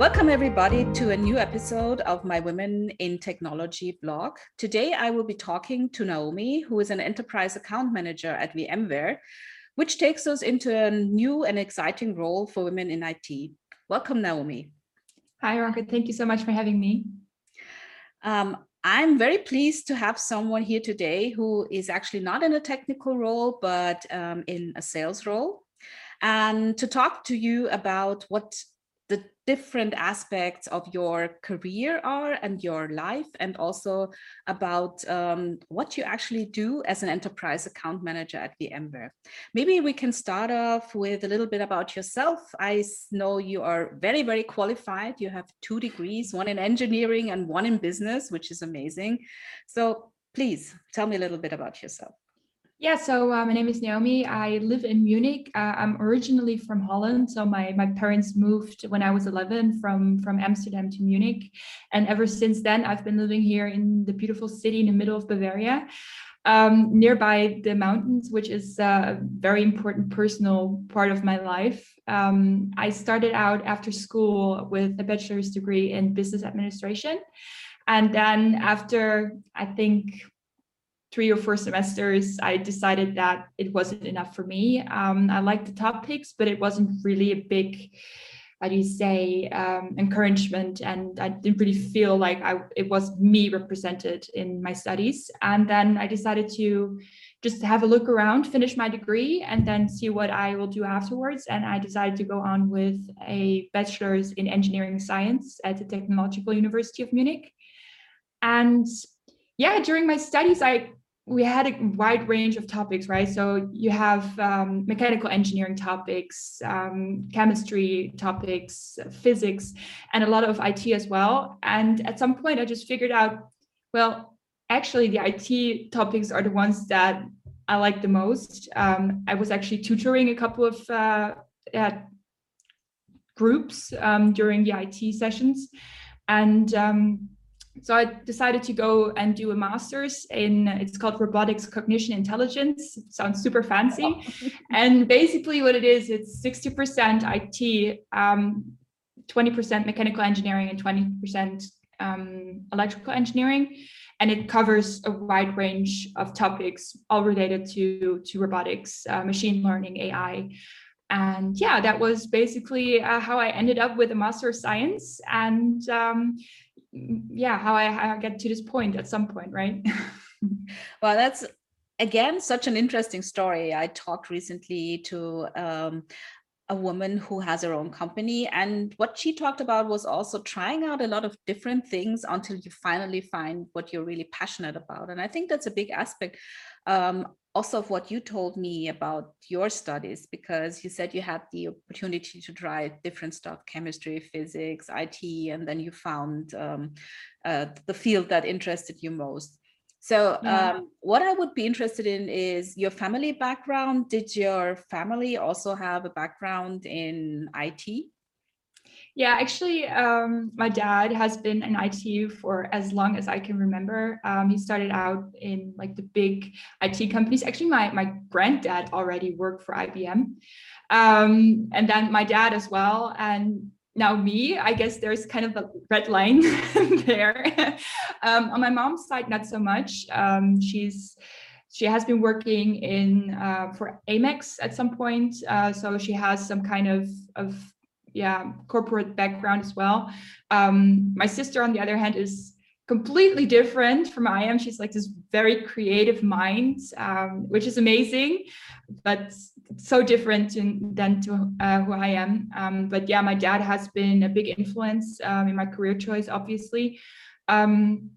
Welcome, everybody, to a new episode of my Women in Technology blog. Today, I will be talking to Naomi, who is an enterprise account manager at VMware, which takes us into a new and exciting role for women in IT. Welcome, Naomi. Hi, Rocket. Thank you so much for having me. Um, I'm very pleased to have someone here today who is actually not in a technical role, but um, in a sales role. And to talk to you about what the different aspects of your career are and your life, and also about um, what you actually do as an enterprise account manager at VMware. Maybe we can start off with a little bit about yourself. I know you are very, very qualified. You have two degrees, one in engineering and one in business, which is amazing. So please tell me a little bit about yourself. Yeah, so uh, my name is Naomi. I live in Munich. Uh, I'm originally from Holland. So my, my parents moved when I was 11 from, from Amsterdam to Munich. And ever since then, I've been living here in the beautiful city in the middle of Bavaria, um, nearby the mountains, which is a very important personal part of my life. Um, I started out after school with a bachelor's degree in business administration. And then after, I think, three or four semesters, I decided that it wasn't enough for me. Um, I liked the topics, but it wasn't really a big, how do you say, um, encouragement. And I didn't really feel like I, it was me represented in my studies. And then I decided to just have a look around, finish my degree, and then see what I will do afterwards. And I decided to go on with a bachelor's in engineering science at the Technological University of Munich. And yeah, during my studies, I we had a wide range of topics, right? So you have um, mechanical engineering topics, um, chemistry topics, physics, and a lot of IT as well. And at some point, I just figured out, well, actually, the IT topics are the ones that I like the most. Um, I was actually tutoring a couple of uh, groups um, during the IT sessions, and um, so I decided to go and do a master's in it's called robotics cognition intelligence. It sounds super fancy. and basically what it is, it's 60% IT, um, 20% mechanical engineering and 20% um, electrical engineering. And it covers a wide range of topics all related to, to robotics, uh, machine learning, AI. And yeah, that was basically uh, how I ended up with a Master of Science. And um, yeah how I, how I get to this point at some point right? Well that's again such an interesting story. I talked recently to um, a woman who has her own company and what she talked about was also trying out a lot of different things until you finally find what you're really passionate about. And i think that's a big aspect um, also of what you told me about your studies because you said you had the opportunity to try different stuff chemistry physics it and then you found um, uh, the field that interested you most. So yeah. um, what i would be interested in is your family background. Did your family also have a background in it yeah, actually, um, my dad has been in IT for as long as I can remember. Um, he started out in like the big IT companies. Actually, my my granddad already worked for IBM, um, and then my dad as well. And now me, I guess there's kind of a red line there. Um, on my mom's side, not so much. Um, she's she has been working in uh, for Amex at some point, uh, so she has some kind of of yeah corporate background as well. Um, my sister, on the other hand, is completely different from I am. She's like this very creative mind, um, which is amazing, but so different in, than to uh, who I am. Um, but yeah, my dad has been a big influence um, in my career choice, obviously. Um,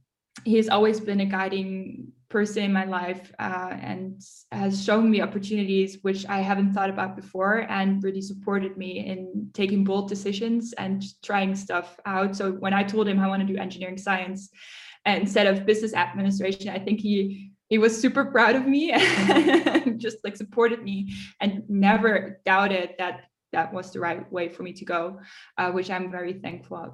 he has always been a guiding person in my life uh, and has shown me opportunities which I haven't thought about before and really supported me in taking bold decisions and trying stuff out. So when I told him I want to do engineering science instead of business administration, I think he he was super proud of me and just like supported me and never doubted that that was the right way for me to go, uh, which I'm very thankful of.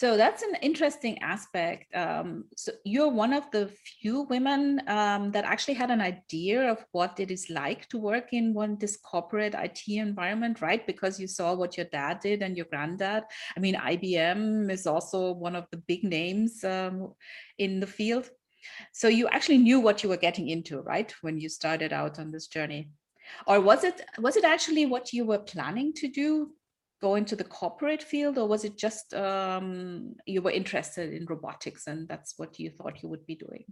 So that's an interesting aspect. Um, so you're one of the few women um, that actually had an idea of what it is like to work in one this corporate IT environment, right? Because you saw what your dad did and your granddad. I mean, IBM is also one of the big names um, in the field. So you actually knew what you were getting into, right? When you started out on this journey. Or was it was it actually what you were planning to do go into the corporate field or was it just um, you were interested in robotics and that's what you thought you would be doing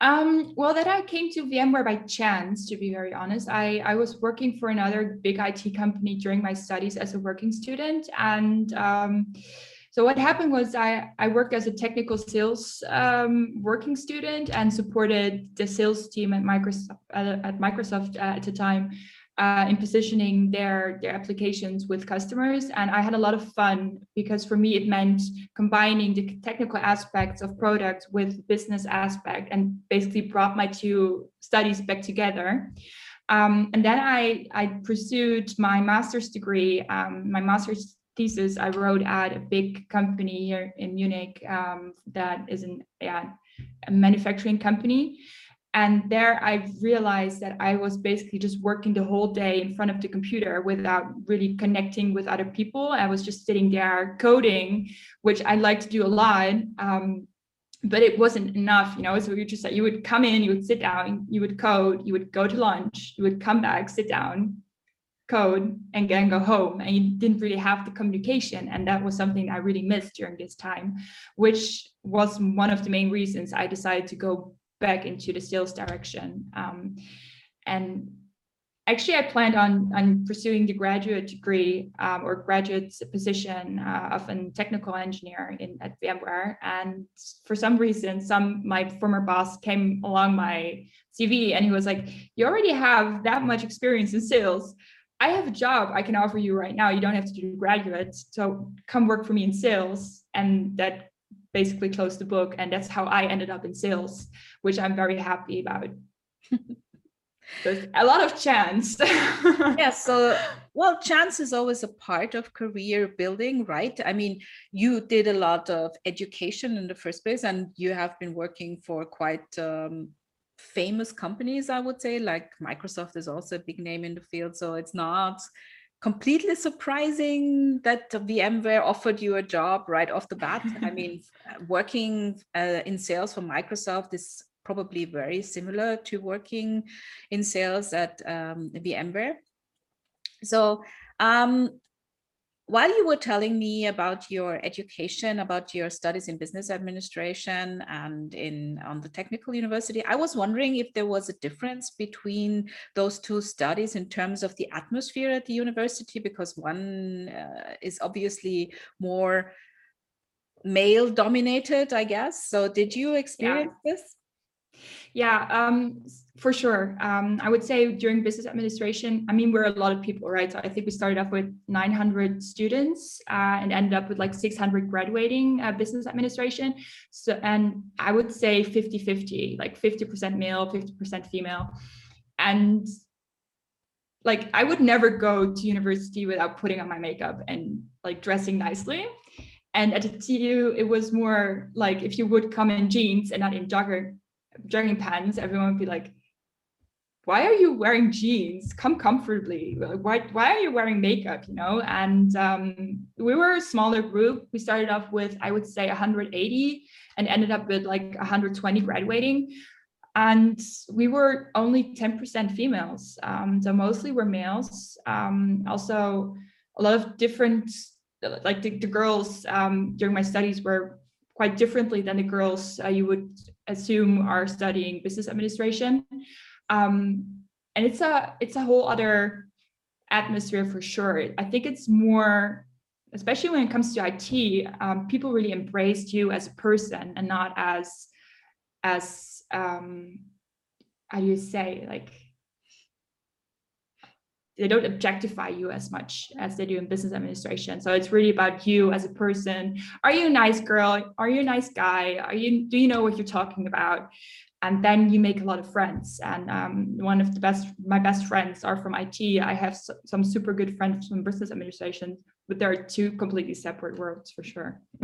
um, well, that I came to VMware by chance, to be very honest. I, I was working for another big IT company during my studies as a working student. And um, so what happened was I, I worked as a technical sales um, working student and supported the sales team at Microsoft, uh, at Microsoft uh, at the time uh, in positioning their their applications with customers. And i had a lot of fun because for me it meant combining the technical aspects of product with business aspect and basically brought my two studies back together. Um, and then i i pursued my master's degree. Um, my master's thesis i wrote at a big company here in munich um, that is an, yeah, a manufacturing company and there I realized that I was basically just working the whole day in front of the computer without really connecting with other people. I was just sitting there coding, which I like to do a lot. Um, but it wasn't enough, you know. So you just said you would come in, you would sit down, you would code, you would go to lunch, you would come back, sit down, code, and then go home. And you didn't really have the communication. And that was something I really missed during this time, which was one of the main reasons I decided to go back into the sales direction. Um, and actually, I planned on, on pursuing the graduate degree um, or graduate position uh, of a technical engineer in at VMware. And for some reason, some my former boss came along my CV and he was like, "You already have that much experience in sales." I have a job I can offer you right now. You don't have to do graduate. So come work for me in sales. And that basically closed the book. And that's how I ended up in sales, which I'm very happy about. There's a lot of chance. yeah. So, well, chance is always a part of career building, right? I mean, you did a lot of education in the first place, and you have been working for quite um, famous companies, I would say, like Microsoft is also a big name in the field. So, it's not completely surprising that VMware offered you a job right off the bat. I mean, working uh, in sales for Microsoft is probably very similar to working in sales at um, VMware. So um, while you were telling me about your education, about your studies in business administration and in on the technical university, I was wondering if there was a difference between those two studies in terms of the atmosphere at the university, because one uh, is obviously more male dominated, I guess. So did you experience yeah. this? Yeah, um, for sure. Um, I would say during business administration, I mean, we're a lot of people, right? So I think we started off with 900 students uh, and ended up with like 600 graduating uh, business administration. So, and I would say 50 50, like 50% male, 50% female. And like, I would never go to university without putting on my makeup and like dressing nicely. And at the TU, it was more like if you would come in jeans and not in jogger jogging pants, everyone would be like, why are you wearing jeans? Come comfortably. Why, why are you wearing makeup? You know, and um, we were a smaller group. We started off with, I would say 180 and ended up with like 120 graduating. And we were only 10% females. Um, so mostly were males. Um, also a lot of different, like the, the girls um, during my studies were quite differently than the girls uh, you would assume are studying business administration um, and it's a it's a whole other atmosphere for sure. I think it's more especially when it comes to it um, people really embraced you as a person and not as as um, how do you say like they don't objectify you as much as they do in business administration. So it's really about you as a person. Are you a nice girl? Are you a nice guy? Are you do you know what you're talking about and then you make a lot of friends and um, one of the best my best friends are from it i have some super good friends from business administration but there are two completely separate worlds for sure.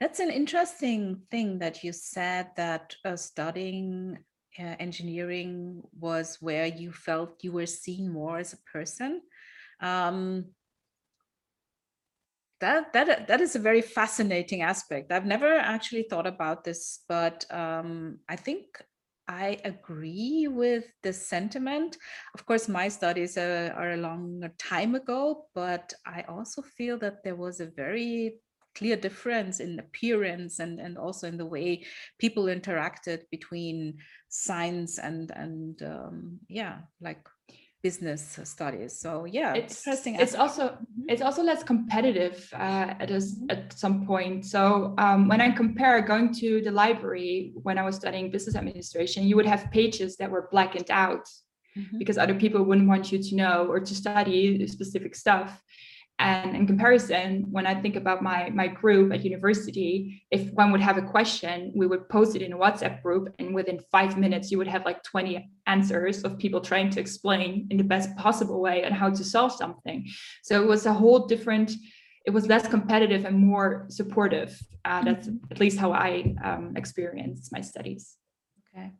That's an interesting thing that you said that uh, studying uh, engineering was where you felt you were seen more as a person. Um, that that that is a very fascinating aspect. I've never actually thought about this, but um, I think I agree with the sentiment. Of course, my studies are, are a long time ago, but I also feel that there was a very clear difference in appearance and, and also in the way people interacted between science and and um, yeah, like business studies. So yeah, it's interesting. It's also mm-hmm. it's also less competitive uh, at a, at some point. So um, when I compare going to the library when I was studying business administration, you would have pages that were blackened out mm-hmm. because other people wouldn't want you to know or to study specific stuff. And in comparison, when I think about my, my group at university, if one would have a question, we would post it in a WhatsApp group. And within five minutes, you would have like 20 answers of people trying to explain in the best possible way and how to solve something. So it was a whole different, it was less competitive and more supportive. Uh, that's mm-hmm. at least how I um, experienced my studies. Okay.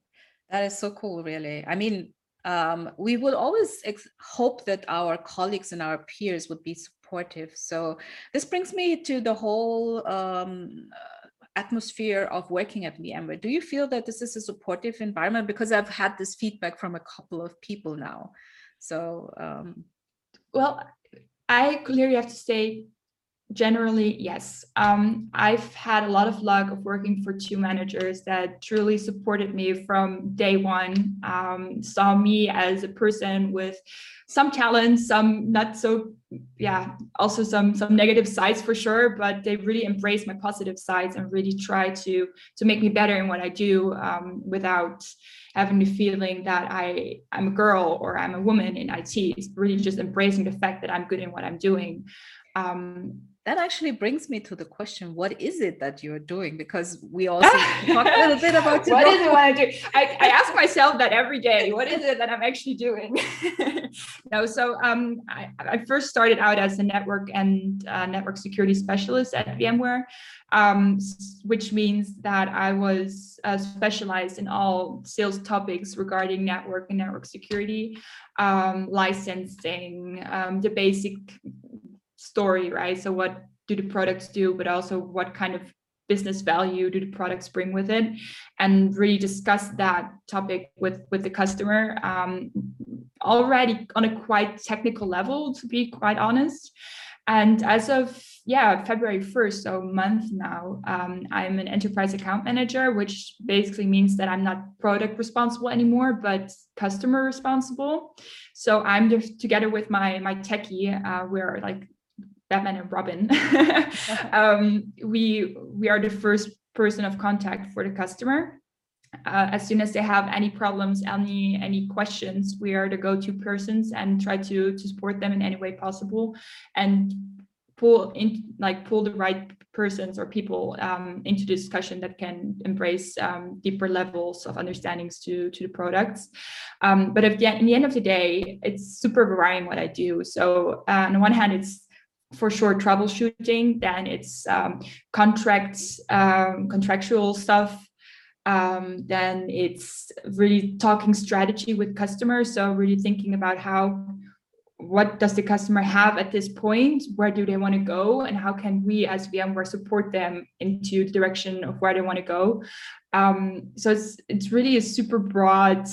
That is so cool, really. I mean, um, we would always ex- hope that our colleagues and our peers would be supportive. So this brings me to the whole um, uh, atmosphere of working at VMware. Do you feel that this is a supportive environment? Because I've had this feedback from a couple of people now. So, um, well, I clearly have to say generally yes. Um, i've had a lot of luck of working for two managers that truly supported me from day one. Um, saw me as a person with some talents some not so yeah also some some negative sides for sure but they really embrace my positive sides and really try to to make me better in what i do um, without having the feeling that i i'm a girl or i'm a woman in it it's really just embracing the fact that i'm good in what i'm doing. Um, that actually brings me to the question what is it that you're doing? Because we also talked a little bit about what is it what i do? I, I ask myself that every day what is it that i'm actually doing? No so um, I, I, first started out as a network and uh, network security specialist at vmware um, which means that i was uh, specialized in all sales topics regarding network and network security um, licensing um, the basic story, right? So what do the products do, but also what kind of business value do the products bring with it? And really discuss that topic with with the customer um, already on a quite technical level to be quite honest. And as of yeah february 1st so month now um, i'm an enterprise account manager which basically means that i'm not product responsible anymore but customer responsible. So i'm just together with my my techie uh, we're like Batman and Robin. um, we we are the first person of contact for the customer. Uh, as soon as they have any problems, any any questions, we are the go-to persons and try to to support them in any way possible, and pull in like pull the right persons or people um, into the discussion that can embrace um, deeper levels of understandings to to the products. Um, but at the, in the end of the day, it's super varying what I do. So uh, on the one hand, it's for sure troubleshooting then it's um, contracts um, contractual stuff. Um, then it's really talking strategy with customers so really thinking about how what does the customer have at this point? Where do they want to go? And how can we as vmware support them into the direction of where they want to go? Um, so it's it's really a super broad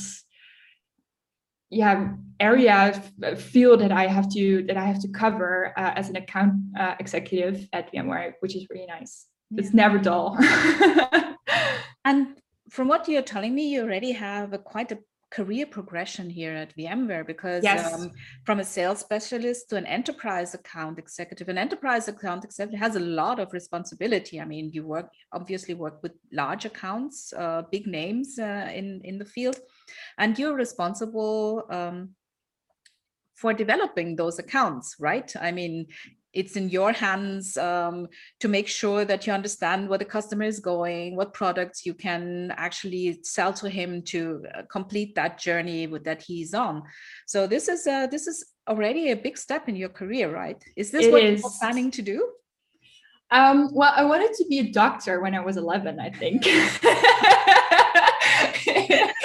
yeah area field that I have to that I have to cover uh, as an account uh, executive at VMware, which is really nice. Yeah. It's never dull. and from what you're telling me, you already have a quite a career progression here at VMware because yes. um, from a sales specialist to an enterprise account executive, an enterprise account executive has a lot of responsibility. I mean, you work obviously work with large accounts, uh, big names uh, in in the field, and you're responsible um, for developing those accounts, right? I mean, it's in your hands um, to make sure that you understand where the customer is going, what products you can actually sell to him to uh, complete that journey with, that he's on. So this is uh, this is already a big step in your career, right? Is this it what is. you're planning to do? Um, well, I wanted to be a doctor when I was 11, I think.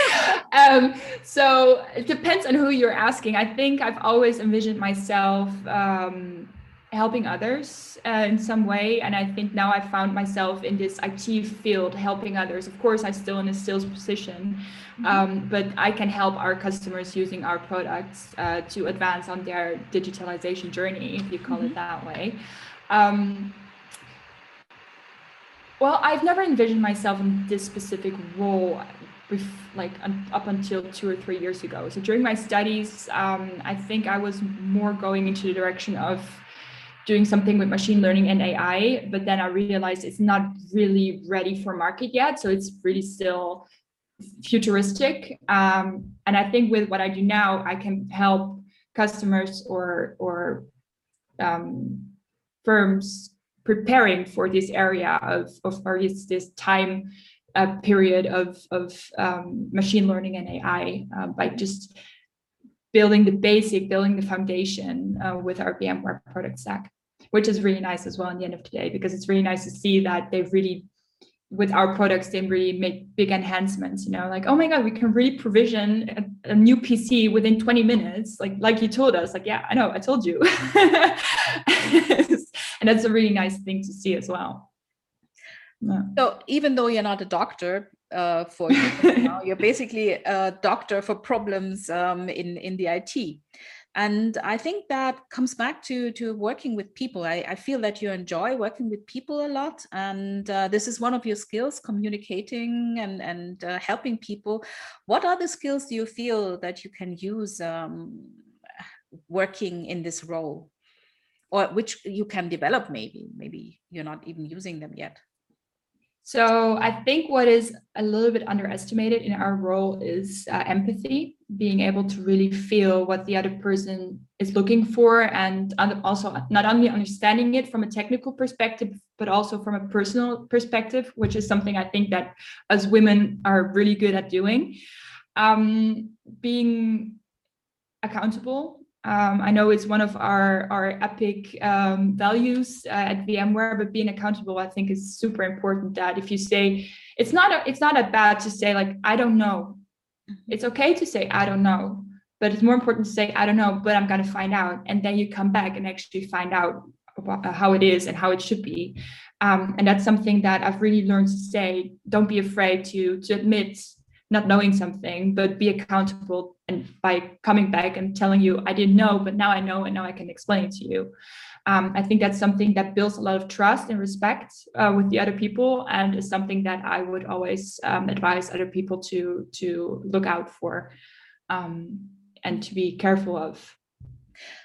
um, so it depends on who you're asking. I think I've always envisioned myself um, helping others uh, in some way. And I think now I found myself in this IT field helping others. Of course, I'm still in a sales position, mm-hmm. um, but I can help our customers using our products uh, to advance on their digitalization journey, if you call mm-hmm. it that way. Um, well, I've never envisioned myself in this specific role, like up until two or three years ago. So during my studies, um, I think I was more going into the direction of doing something with machine learning and AI, but then I realized it's not really ready for market yet. So it's really still futuristic. Um, and I think with what I do now, I can help customers or or um, firms preparing for this area of of or this, this time uh, period of of um, machine learning and AI uh, by just building the basic, building the foundation uh, with our VMware product stack which is really nice as well in the end of today because it's really nice to see that they've really with our products they really make big enhancements you know like oh my god we can really provision a, a, new pc within 20 minutes like like you told us like yeah i know i told you. And that's a really nice thing to see as well yeah. so even though you're not a doctor uh, for you, you're basically a doctor for problems um, in in the it and i think that comes back to to working with people. I, I feel that you enjoy working with people a lot and uh, this is one of your skills communicating and and uh, helping people. What other skills do you feel that you can use um, working in this role? Or which you can develop maybe. Maybe you're not even using them yet so I think what is a little bit underestimated in our role is uh, empathy, being able to really feel what the other person is looking for, and also not only understanding it from a technical perspective, but also from a personal perspective, which is something I think that as women are really good at doing. Um, being accountable um, I know it's one of our our epic um, values uh, at VMware, but being accountable, I think, is super important. That if you say it's not a, it's not that bad to say like I don't know. Mm-hmm. It's okay to say I don't know, but it's more important to say I don't know, but I'm gonna find out, and then you come back and actually find out uh, how it is and how it should be. Um, and that's something that I've really learned to say. Don't be afraid to to admit not knowing something, but be accountable and by coming back and telling you, I didn't know, but now I know and now I can explain it to you. Um, I think that's something that builds a lot of trust and respect uh, with the other people, and is something that I would always um, advise other people to to look out for um, and to be careful of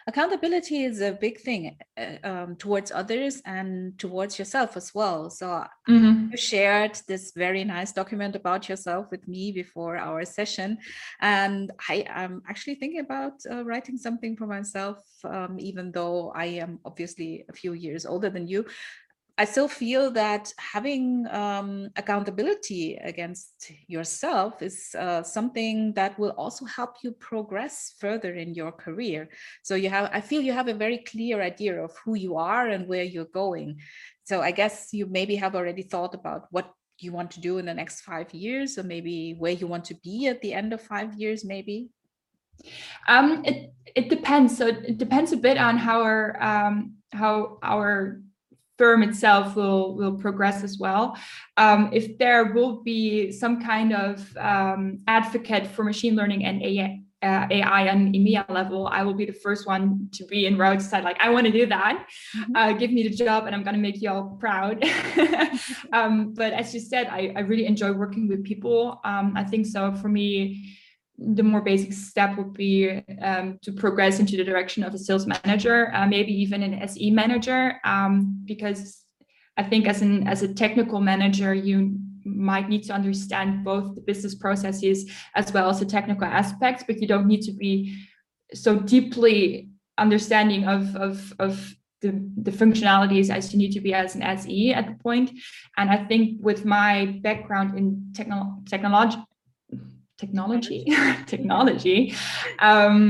accountability is a big thing uh, um, towards others and towards yourself as well so mm-hmm. you shared this very nice document about yourself with me before our session and i am actually thinking about uh, writing something for myself um, even though i am obviously a few years older than you I still feel that having um, accountability against yourself is uh, something that will also help you progress further in your career. So you have, I feel you have a very clear idea of who you are and where you're going. So I guess you maybe have already thought about what you want to do in the next five years, or maybe where you want to be at the end of five years, maybe. Um, it it depends. So it depends a bit on how our um, how our firm itself will will progress as well. Um, if there will be some kind of um, advocate for machine learning and AI, uh, AI on EMEA level, I will be the first one to be in route side. Like, I want to do that. Mm-hmm. Uh, give me the job, and I'm going to make you all proud. um, but as you said, I, I, really enjoy working with people. Um, I think so. For me, the more basic step would be um, to progress into the direction of a sales manager, uh, maybe even an SE manager, um, because I think as an as a technical manager, you might need to understand both the business processes as well as the technical aspects, but you don't need to be so deeply understanding of of of the, the functionalities as you need to be as an SE at the point. And I think with my background in techno- technology, technology, technology, um,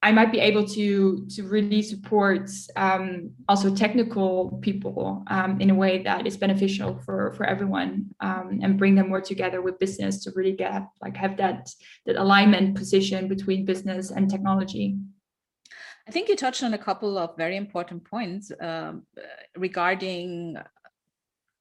I might be able to to really support um, also technical people um, in a way that is beneficial for for everyone um, and bring them more together with business to really get like have that that alignment position between business and technology. I think you touched on a couple of very important points um, regarding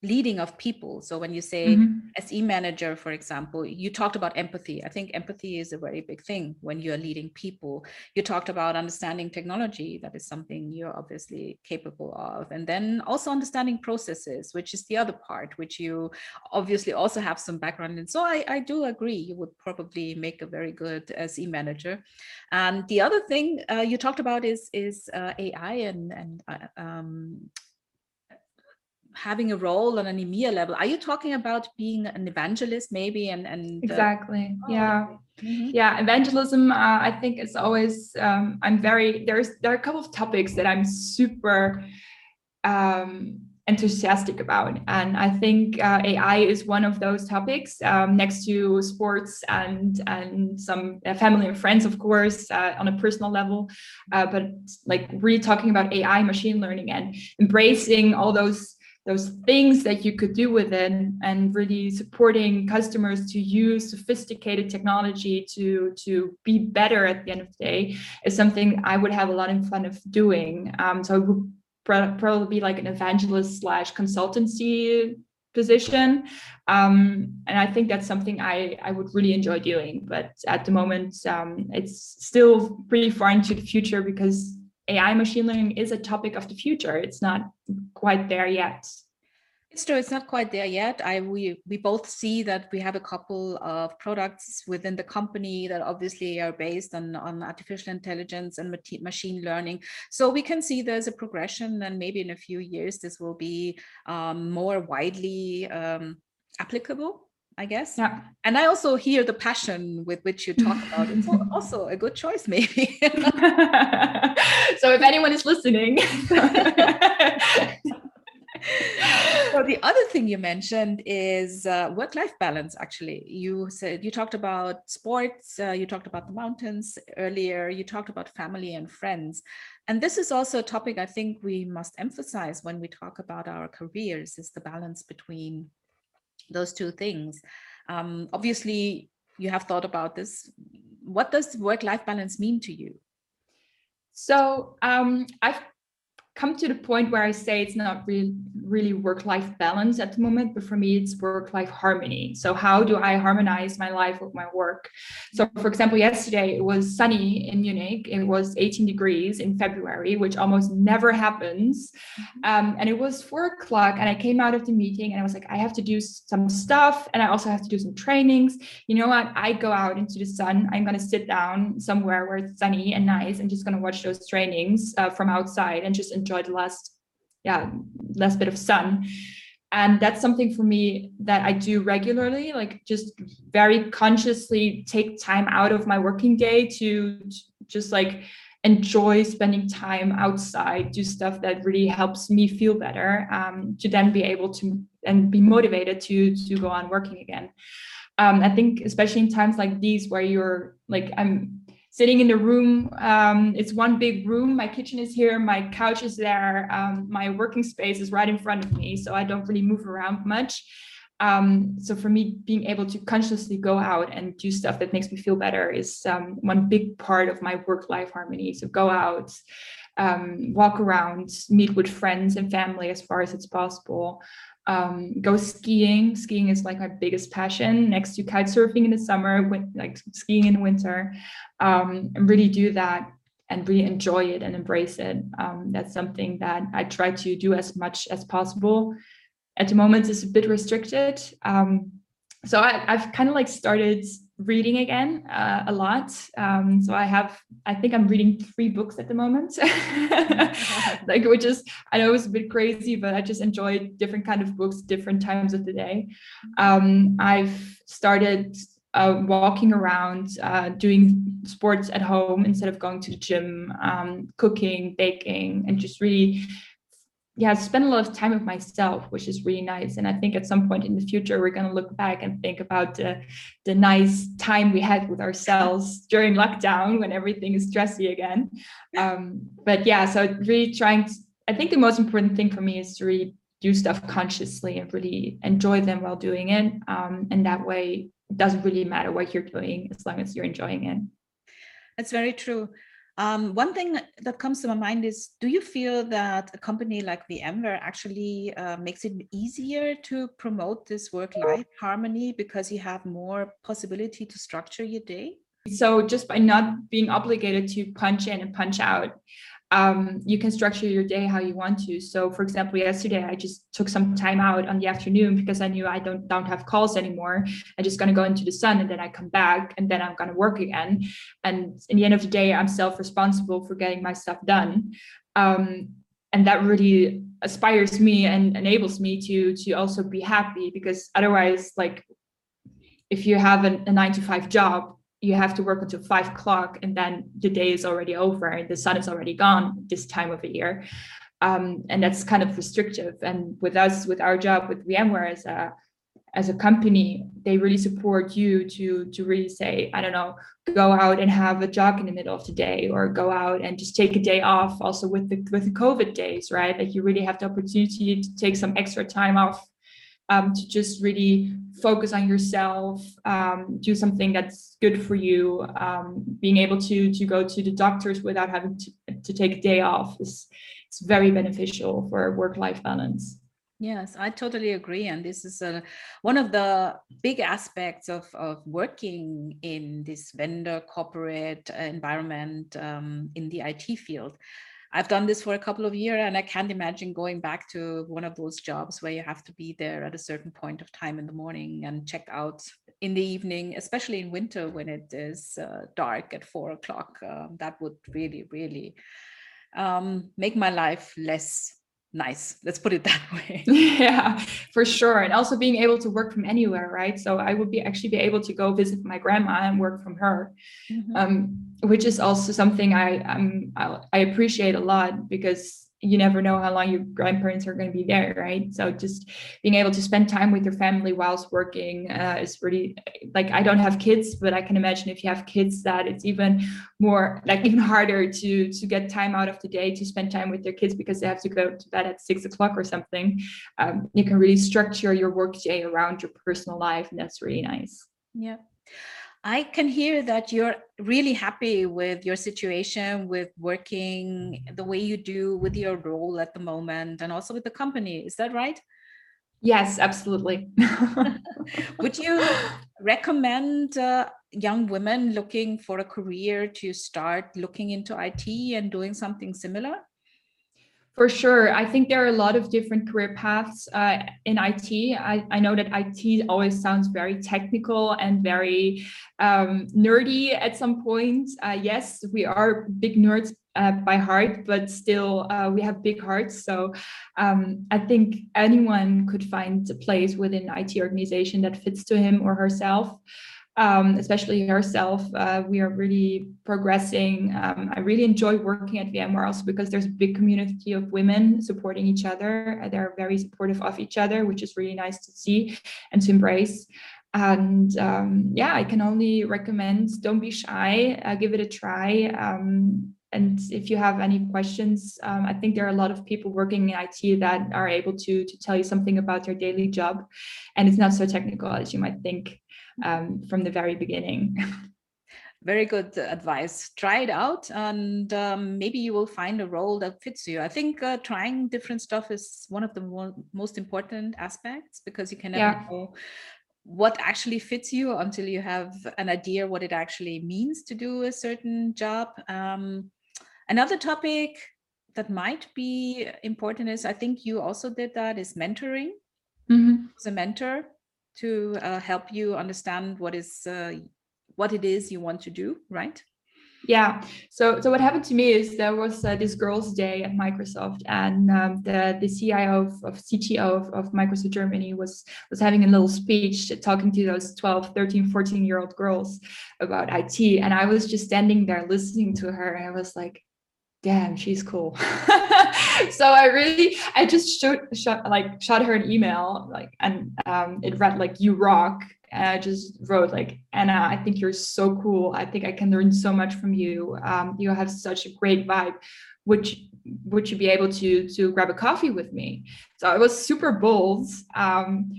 leading of people. So when you say mm-hmm. SE manager, for example, you talked about empathy. I think empathy is a very big thing when you're leading people. You talked about understanding technology. That is something you're obviously capable of. And then also understanding processes, which is the other part, which you obviously also have some background in. So I, I do agree. You would probably make a very good SE manager. And the other thing uh, you talked about is is uh, AI and and uh, um, having a role on an EMEA level. Are you talking about being an evangelist, maybe? And and uh, exactly, uh, yeah, mm-hmm. yeah. Evangelism, uh, I think, is always. Um, I'm very there's there are a couple of topics that I'm super. Um, enthusiastic about and i think uh, ai is one of those topics um, next to sports and and some uh, family and friends of course uh, on a personal level uh, but like really talking about ai machine learning and embracing all those those things that you could do with it and really supporting customers to use sophisticated technology to to be better at the end of the day is something I would have a lot of fun of doing. Um, so it would probably be like an evangelist slash consultancy position um, and i think that's something I, I would really enjoy doing but at the moment um, it's still pretty far into the future because AI machine learning is a topic of the future. It's not quite there yet. It's true. It's not quite there yet. I we we both see that we have a couple of products within the company that obviously are based on on artificial intelligence and machine learning. So we can see there's a progression, and maybe in a few years this will be um, more widely um, applicable. I guess. Yeah. And I also hear the passion with which you talk about it. So also a good choice, maybe. so if anyone is listening. so the other thing you mentioned is uh, work-life balance. Actually, you said you talked about sports. Uh, you talked about the mountains earlier. You talked about family and friends, and this is also a topic I think we must emphasize when we talk about our careers: is the balance between those two things. Um, obviously, you have thought about this. What does work-life balance mean to you? So um, I've come to the point where I say it's not really really work-life balance at the moment, but for me it's work-life harmony. So how do I harmonize my life with my work? So for example, yesterday it was sunny in Munich. It was 18 degrees in February, which almost never happens. Mm-hmm. Um, and it was four o'clock, and I came out of the meeting and I was like, I have to do some stuff, and I also have to do some trainings. You know what? I go out into the sun. I'm gonna sit down somewhere where it's sunny and nice, and just gonna watch those trainings uh, from outside and just enjoy the last yeah last bit of sun. And that's something for me that i do regularly like just very consciously take time out of my working day to just like enjoy spending time outside do stuff that really helps me feel better um, to then be able to and be motivated to to go on working again. Um, i think especially in times like these where you're like i'm sitting in the room. Um, it's one big room. My kitchen is here. My couch is there. Um, my working space is right in front of me. So I don't really move around much. Um, so for me, being able to consciously go out and do stuff that makes me feel better is um, one big part of my work-life harmony. So go out, um, walk around, meet with friends and family as far as it's possible um, go skiing. Skiing is like my biggest passion next to kite surfing in the summer, with, like skiing in the winter, um, and really do that and really enjoy it and embrace it. Um, that's something that I try to do as much as possible. At the moment, it's a bit restricted. Um, so I, I've kind of like started reading again uh, a lot. Um, so I have, I think I'm reading three books at the moment, like which is I know it's a bit crazy, but I just enjoy different kind of books, different times of the day. Um, I've started uh, walking around, uh, doing sports at home instead of going to the gym, um, cooking, baking, and just really yeah, spend a lot of time with myself, which is really nice. And I think at some point in the future, we're going to look back and think about the, the nice time we had with ourselves during lockdown when everything is stressy again. Um, but yeah, so really trying to, I think the most important thing for me is to really do stuff consciously and really enjoy them while doing it. Um, and that way, it doesn't really matter what you're doing as long as you're enjoying it. That's very true. Um, one thing that comes to my mind is, do you feel that a company like VMware actually uh, makes it easier to promote this work-life harmony because you have more possibility to structure your day? So just by not being obligated to punch in and punch out, um, you can structure your day how you want to. So, for example, yesterday I just took some time out on the afternoon because I knew I don't don't have calls anymore. I'm just gonna go into the sun and then I come back and then I'm gonna work again. And in the end of the day, I'm self-responsible for getting my stuff done. Um, and that really aspires me and enables me to to also be happy because otherwise, like if you have a nine to five job you have to work until five o'clock and then the day is already over and the sun is already gone this time of the year. Um, and that's kind of restrictive. And with us with our job with vmware as a as a company they really support you to to really say i don't know go out and have a jog in the middle of the day or go out and just take a day off also with the with the covid days right? Like you really have the opportunity to take some extra time off um, to just really focus on yourself, um, do something that's good for you. Um, being able to to go to the doctors without having to, to take a day off is it's very beneficial for work life balance. Yes, I totally agree. And this is a, one of the big aspects of, of working in this vendor corporate environment um, in the IT field. I've done this for a couple of years and I can't imagine going back to one of those jobs where you have to be there at a certain point of time in the morning and check out in the evening, especially in winter when it is uh, dark at four o'clock. Uh, that would really, really um, make my life less nice. Let's put it that way. Yeah for sure. And also being able to work from anywhere right? So i would be actually be able to go visit my grandma and work from her mm-hmm. um, which is also something i um, i appreciate a lot because you never know how long your grandparents are going to be there right? So just being able to spend time with your family whilst working uh, is really like i don't have kids but i can imagine if you have kids that it's even more like even harder to to get time out of the day to spend time with their kids because they have to go to bed at six o'clock or something. Um, you can really structure your work day around your personal life and that's really nice. Yeah I can hear that you're really happy with your situation, with working the way you do, with your role at the moment, and also with the company. Is that right? Yes, absolutely. Would you recommend uh, young women looking for a career to start looking into IT and doing something similar? For sure. I think there are a lot of different career paths uh, in IT. I, I, know that IT always sounds very technical and very um, nerdy at some point. Uh, yes, we are big nerds uh, by heart, but still uh, we have big hearts. So um, I think anyone could find a place within IT organization that fits to him or herself um, especially herself. Uh, we are really progressing. Um, I really enjoy working at VMware also because there's a big community of women supporting each other. Uh, they're very supportive of each other, which is really nice to see and to embrace. And um, yeah, I can only recommend don't be shy, uh, give it a try. Um, and if you have any questions, um, I think there are a lot of people working in IT that are able to to tell you something about their daily job, and it's not so technical as you might think um, from the very beginning. Very good advice. Try it out, and um, maybe you will find a role that fits you. I think uh, trying different stuff is one of the more, most important aspects because you can never yeah. know what actually fits you until you have an idea what it actually means to do a certain job. Um, another topic that might be important is I think you also did that is mentoring. Mm-hmm. As a mentor, to uh, help you understand what is uh, what it is you want to do, right? Yeah. So so what happened to me is there was uh, this girls' day at Microsoft, and um, the the CIO of, of CTO of, of, Microsoft Germany was was having a little speech talking to those 12, 13, 14 year old girls about IT, and I was just standing there listening to her, and I was like, damn she's cool. So i really i just shot, shot like shot her an email like and um, it read like you rock and i just wrote like anna i think you're so cool. I think i can learn so much from you. Um, you have such a great vibe. Would would you be able to to grab a coffee with me? So i was super bold. Um,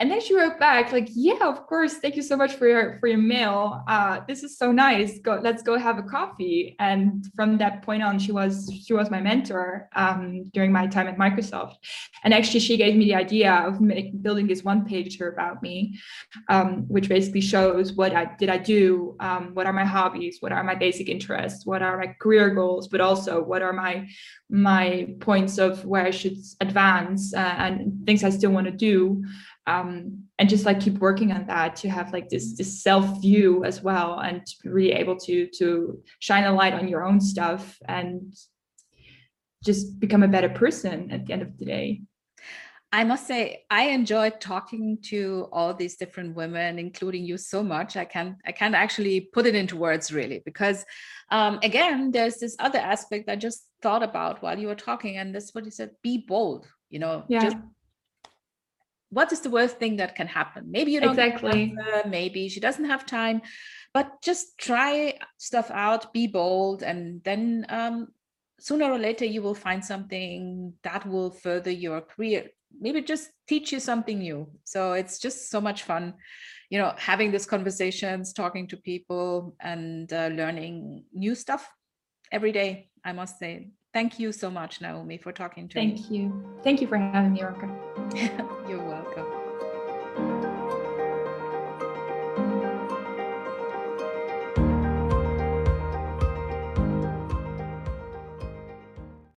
and then she wrote back like yeah of course thank you so much for your for your mail. Uh, this is so nice. Go let's go have a coffee. And from that point on she was she was my mentor um, during my time at microsoft. And actually she gave me the idea of make, building this one pager about me um, which basically shows what i did i do um, what are my hobbies what are my basic interests what are my career goals but also what are my my points of where i should advance uh, and things i still want to do um, and just like keep working on that to have like this this self view as well and to be really able to to shine a light on your own stuff and just become a better person at the end of the day I must say I enjoyed talking to all these different women, including you, so much. I can't I can't actually put it into words really because um, again, there's this other aspect I just thought about while you were talking, and that's what you said: be bold. You know, yeah. just what is the worst thing that can happen? Maybe you don't exactly. maybe she doesn't have time but just try stuff out be bold and then um, sooner or later you will find something that will further your career. Maybe just teach you something new. So it's just so much fun you know having these conversations talking to people and uh, learning new stuff every day i must say thank you so much naomi for talking to thank me thank you thank you for having me Orca. You're welcome.